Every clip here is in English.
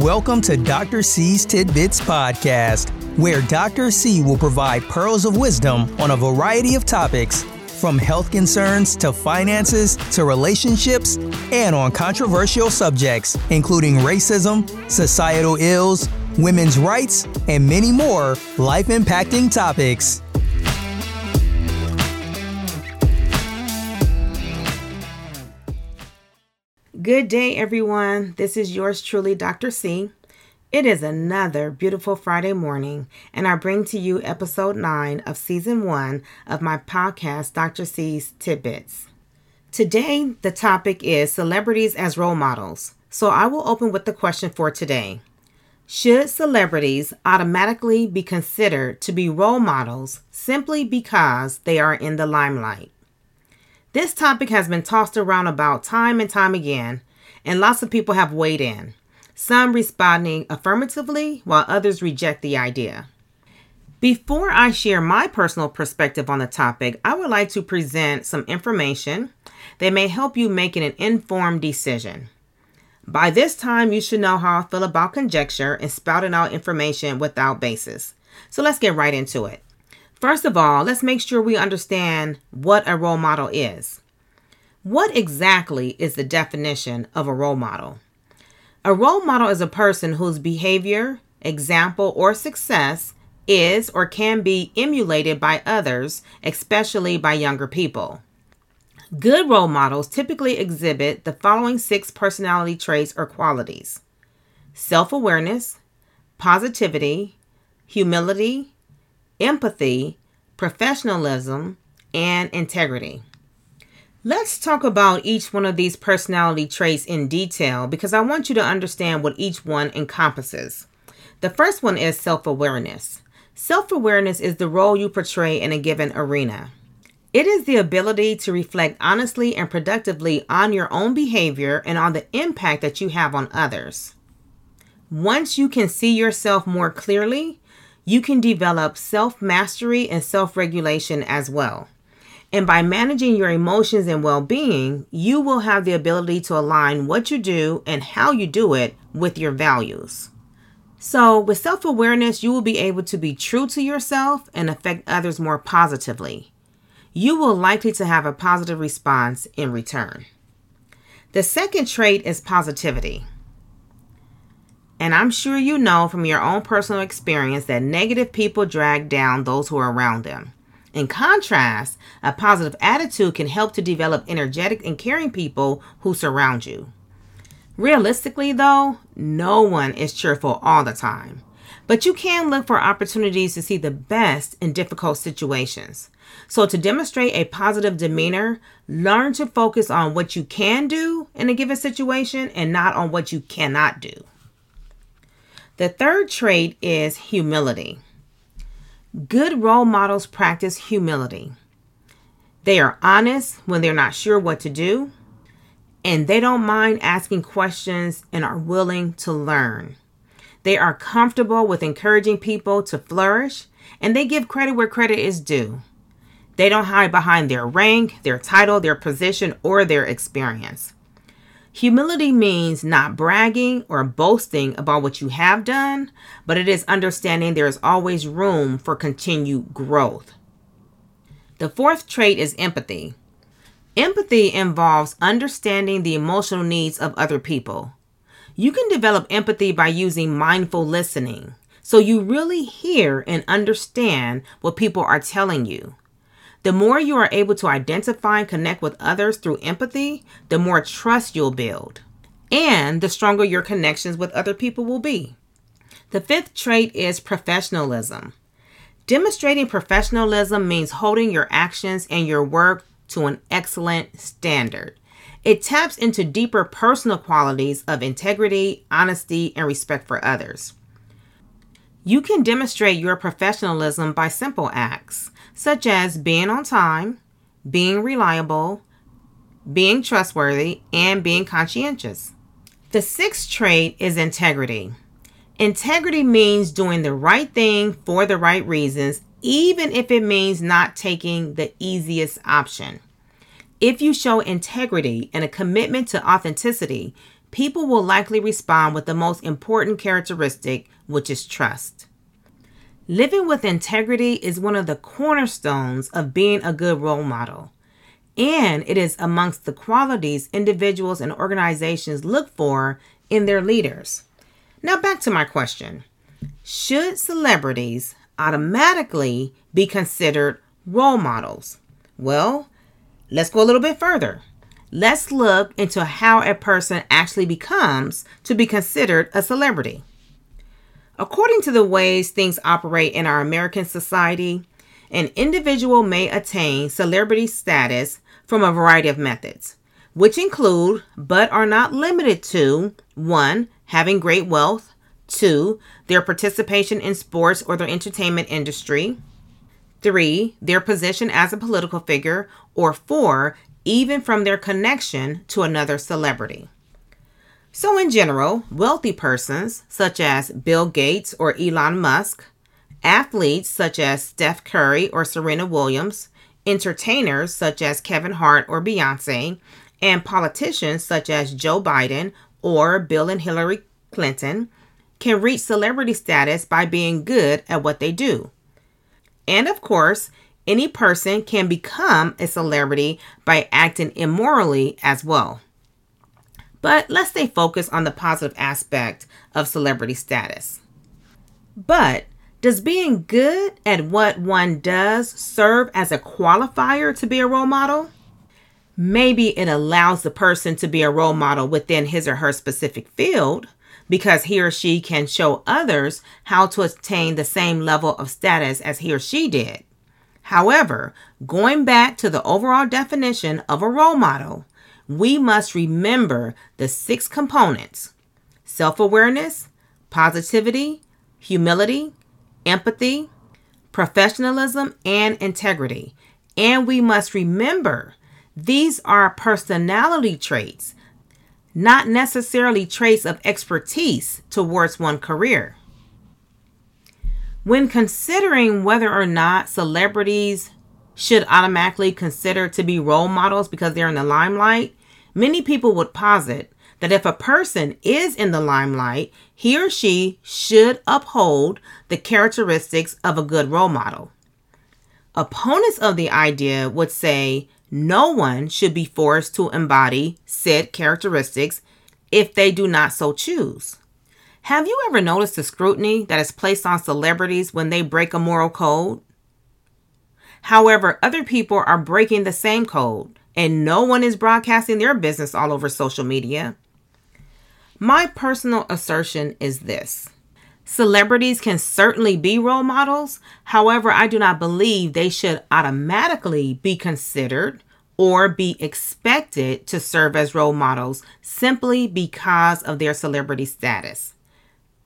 Welcome to Dr. C's Tidbits Podcast, where Dr. C will provide pearls of wisdom on a variety of topics, from health concerns to finances to relationships, and on controversial subjects, including racism, societal ills, women's rights, and many more life impacting topics. Good day, everyone. This is yours truly, Dr. C. It is another beautiful Friday morning, and I bring to you episode 9 of season 1 of my podcast, Dr. C's Tidbits. Today, the topic is celebrities as role models. So I will open with the question for today Should celebrities automatically be considered to be role models simply because they are in the limelight? This topic has been tossed around about time and time again, and lots of people have weighed in, some responding affirmatively while others reject the idea. Before I share my personal perspective on the topic, I would like to present some information that may help you make an informed decision. By this time, you should know how I feel about conjecture and spouting out information without basis. So let's get right into it. First of all, let's make sure we understand what a role model is. What exactly is the definition of a role model? A role model is a person whose behavior, example, or success is or can be emulated by others, especially by younger people. Good role models typically exhibit the following six personality traits or qualities self awareness, positivity, humility, empathy, professionalism, and integrity. Let's talk about each one of these personality traits in detail because I want you to understand what each one encompasses. The first one is self awareness. Self awareness is the role you portray in a given arena. It is the ability to reflect honestly and productively on your own behavior and on the impact that you have on others. Once you can see yourself more clearly, you can develop self mastery and self regulation as well. And by managing your emotions and well being, you will have the ability to align what you do and how you do it with your values. So, with self awareness, you will be able to be true to yourself and affect others more positively. You will likely to have a positive response in return. The second trait is positivity. And I'm sure you know from your own personal experience that negative people drag down those who are around them. In contrast, a positive attitude can help to develop energetic and caring people who surround you. Realistically, though, no one is cheerful all the time. But you can look for opportunities to see the best in difficult situations. So, to demonstrate a positive demeanor, learn to focus on what you can do in a given situation and not on what you cannot do. The third trait is humility. Good role models practice humility. They are honest when they're not sure what to do, and they don't mind asking questions and are willing to learn. They are comfortable with encouraging people to flourish, and they give credit where credit is due. They don't hide behind their rank, their title, their position, or their experience. Humility means not bragging or boasting about what you have done, but it is understanding there is always room for continued growth. The fourth trait is empathy. Empathy involves understanding the emotional needs of other people. You can develop empathy by using mindful listening, so you really hear and understand what people are telling you. The more you are able to identify and connect with others through empathy, the more trust you'll build. And the stronger your connections with other people will be. The fifth trait is professionalism. Demonstrating professionalism means holding your actions and your work to an excellent standard. It taps into deeper personal qualities of integrity, honesty, and respect for others. You can demonstrate your professionalism by simple acts such as being on time, being reliable, being trustworthy, and being conscientious. The sixth trait is integrity. Integrity means doing the right thing for the right reasons, even if it means not taking the easiest option. If you show integrity and a commitment to authenticity, people will likely respond with the most important characteristic, which is trust. Living with integrity is one of the cornerstones of being a good role model, and it is amongst the qualities individuals and organizations look for in their leaders. Now, back to my question Should celebrities automatically be considered role models? Well, let's go a little bit further. Let's look into how a person actually becomes to be considered a celebrity. According to the ways things operate in our American society, an individual may attain celebrity status from a variety of methods, which include, but are not limited to, 1. Having great wealth, 2. Their participation in sports or the entertainment industry, 3. Their position as a political figure, or 4. Even from their connection to another celebrity. So, in general, wealthy persons such as Bill Gates or Elon Musk, athletes such as Steph Curry or Serena Williams, entertainers such as Kevin Hart or Beyonce, and politicians such as Joe Biden or Bill and Hillary Clinton can reach celebrity status by being good at what they do. And of course, any person can become a celebrity by acting immorally as well. But let's stay focused on the positive aspect of celebrity status. But does being good at what one does serve as a qualifier to be a role model? Maybe it allows the person to be a role model within his or her specific field because he or she can show others how to attain the same level of status as he or she did. However, going back to the overall definition of a role model, we must remember the six components self awareness, positivity, humility, empathy, professionalism, and integrity. And we must remember these are personality traits, not necessarily traits of expertise towards one career. When considering whether or not celebrities should automatically consider to be role models because they're in the limelight, many people would posit that if a person is in the limelight, he or she should uphold the characteristics of a good role model. Opponents of the idea would say no one should be forced to embody said characteristics if they do not so choose. Have you ever noticed the scrutiny that is placed on celebrities when they break a moral code? However, other people are breaking the same code and no one is broadcasting their business all over social media. My personal assertion is this celebrities can certainly be role models. However, I do not believe they should automatically be considered or be expected to serve as role models simply because of their celebrity status.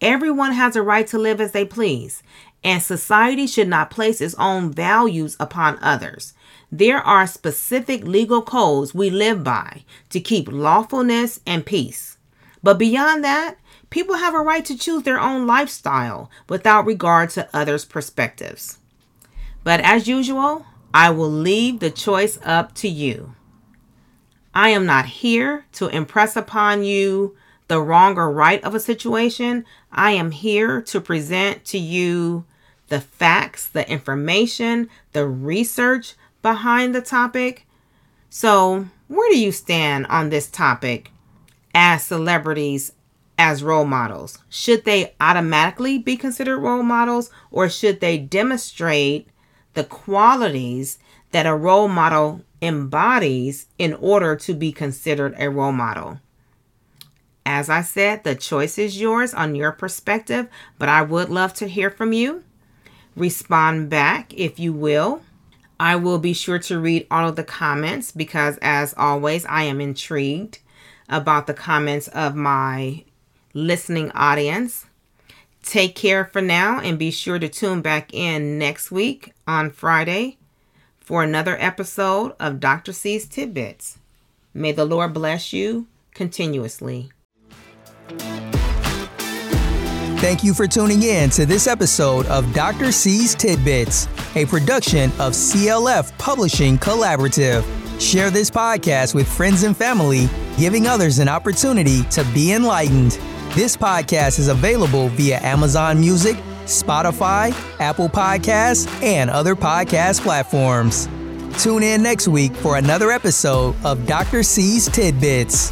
Everyone has a right to live as they please, and society should not place its own values upon others. There are specific legal codes we live by to keep lawfulness and peace. But beyond that, people have a right to choose their own lifestyle without regard to others' perspectives. But as usual, I will leave the choice up to you. I am not here to impress upon you the wrong or right of a situation. I am here to present to you the facts, the information, the research behind the topic. So, where do you stand on this topic as celebrities as role models? Should they automatically be considered role models or should they demonstrate the qualities that a role model embodies in order to be considered a role model? As I said, the choice is yours on your perspective, but I would love to hear from you respond back if you will. I will be sure to read all of the comments because, as always, I am intrigued about the comments of my listening audience. Take care for now and be sure to tune back in next week on Friday for another episode of Dr. C's Tidbits. May the Lord bless you continuously. Thank you for tuning in to this episode of Dr. C's Tidbits, a production of CLF Publishing Collaborative. Share this podcast with friends and family, giving others an opportunity to be enlightened. This podcast is available via Amazon Music, Spotify, Apple Podcasts, and other podcast platforms. Tune in next week for another episode of Dr. C's Tidbits.